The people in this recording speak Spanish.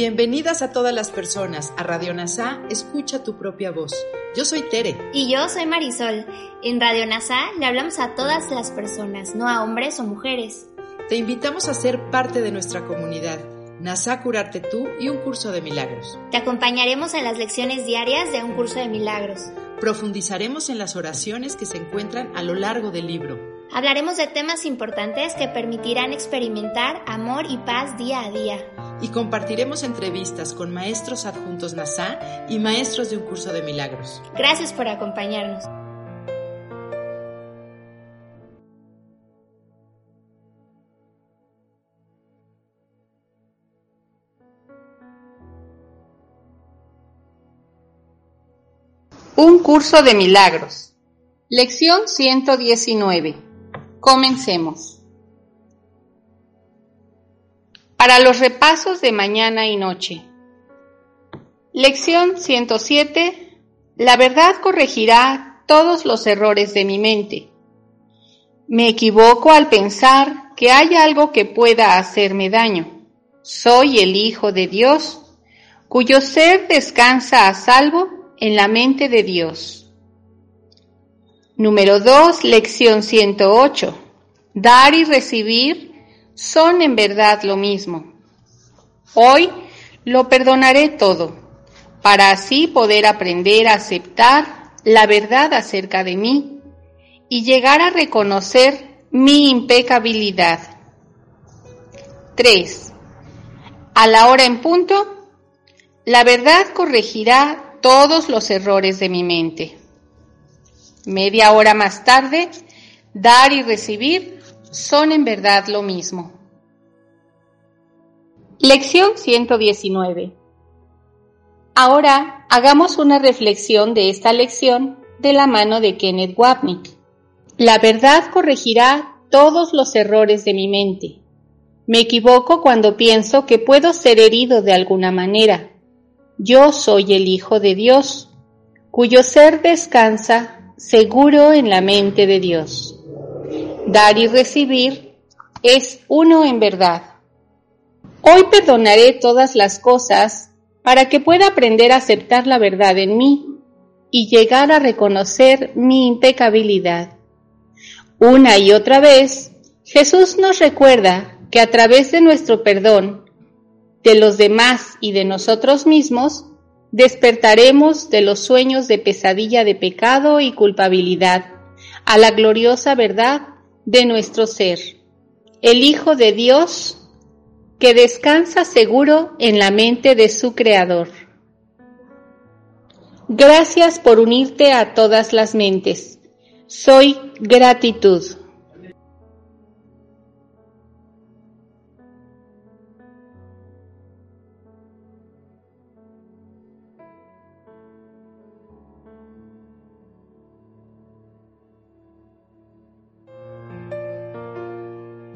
Bienvenidas a todas las personas a Radio NASA, escucha tu propia voz. Yo soy Tere. Y yo soy Marisol. En Radio NASA le hablamos a todas las personas, no a hombres o mujeres. Te invitamos a ser parte de nuestra comunidad. NASA Curarte Tú y un curso de milagros. Te acompañaremos en las lecciones diarias de un curso de milagros. Profundizaremos en las oraciones que se encuentran a lo largo del libro. Hablaremos de temas importantes que permitirán experimentar amor y paz día a día y compartiremos entrevistas con maestros adjuntos NASA y maestros de un curso de milagros. Gracias por acompañarnos. Un curso de milagros. Lección 119. Comencemos. Para los repasos de mañana y noche. Lección 107. La verdad corregirá todos los errores de mi mente. Me equivoco al pensar que hay algo que pueda hacerme daño. Soy el Hijo de Dios, cuyo ser descansa a salvo en la mente de Dios. Número 2, lección 108. Dar y recibir son en verdad lo mismo. Hoy lo perdonaré todo, para así poder aprender a aceptar la verdad acerca de mí y llegar a reconocer mi impecabilidad. 3. A la hora en punto, la verdad corregirá todos los errores de mi mente. Media hora más tarde, dar y recibir son en verdad lo mismo. Lección 119. Ahora hagamos una reflexión de esta lección de la mano de Kenneth Wapnick. La verdad corregirá todos los errores de mi mente. Me equivoco cuando pienso que puedo ser herido de alguna manera. Yo soy el Hijo de Dios, cuyo ser descansa seguro en la mente de Dios. Dar y recibir es uno en verdad. Hoy perdonaré todas las cosas para que pueda aprender a aceptar la verdad en mí y llegar a reconocer mi impecabilidad. Una y otra vez, Jesús nos recuerda que a través de nuestro perdón, de los demás y de nosotros mismos, despertaremos de los sueños de pesadilla de pecado y culpabilidad a la gloriosa verdad de nuestro ser, el Hijo de Dios que descansa seguro en la mente de su Creador. Gracias por unirte a todas las mentes. Soy gratitud.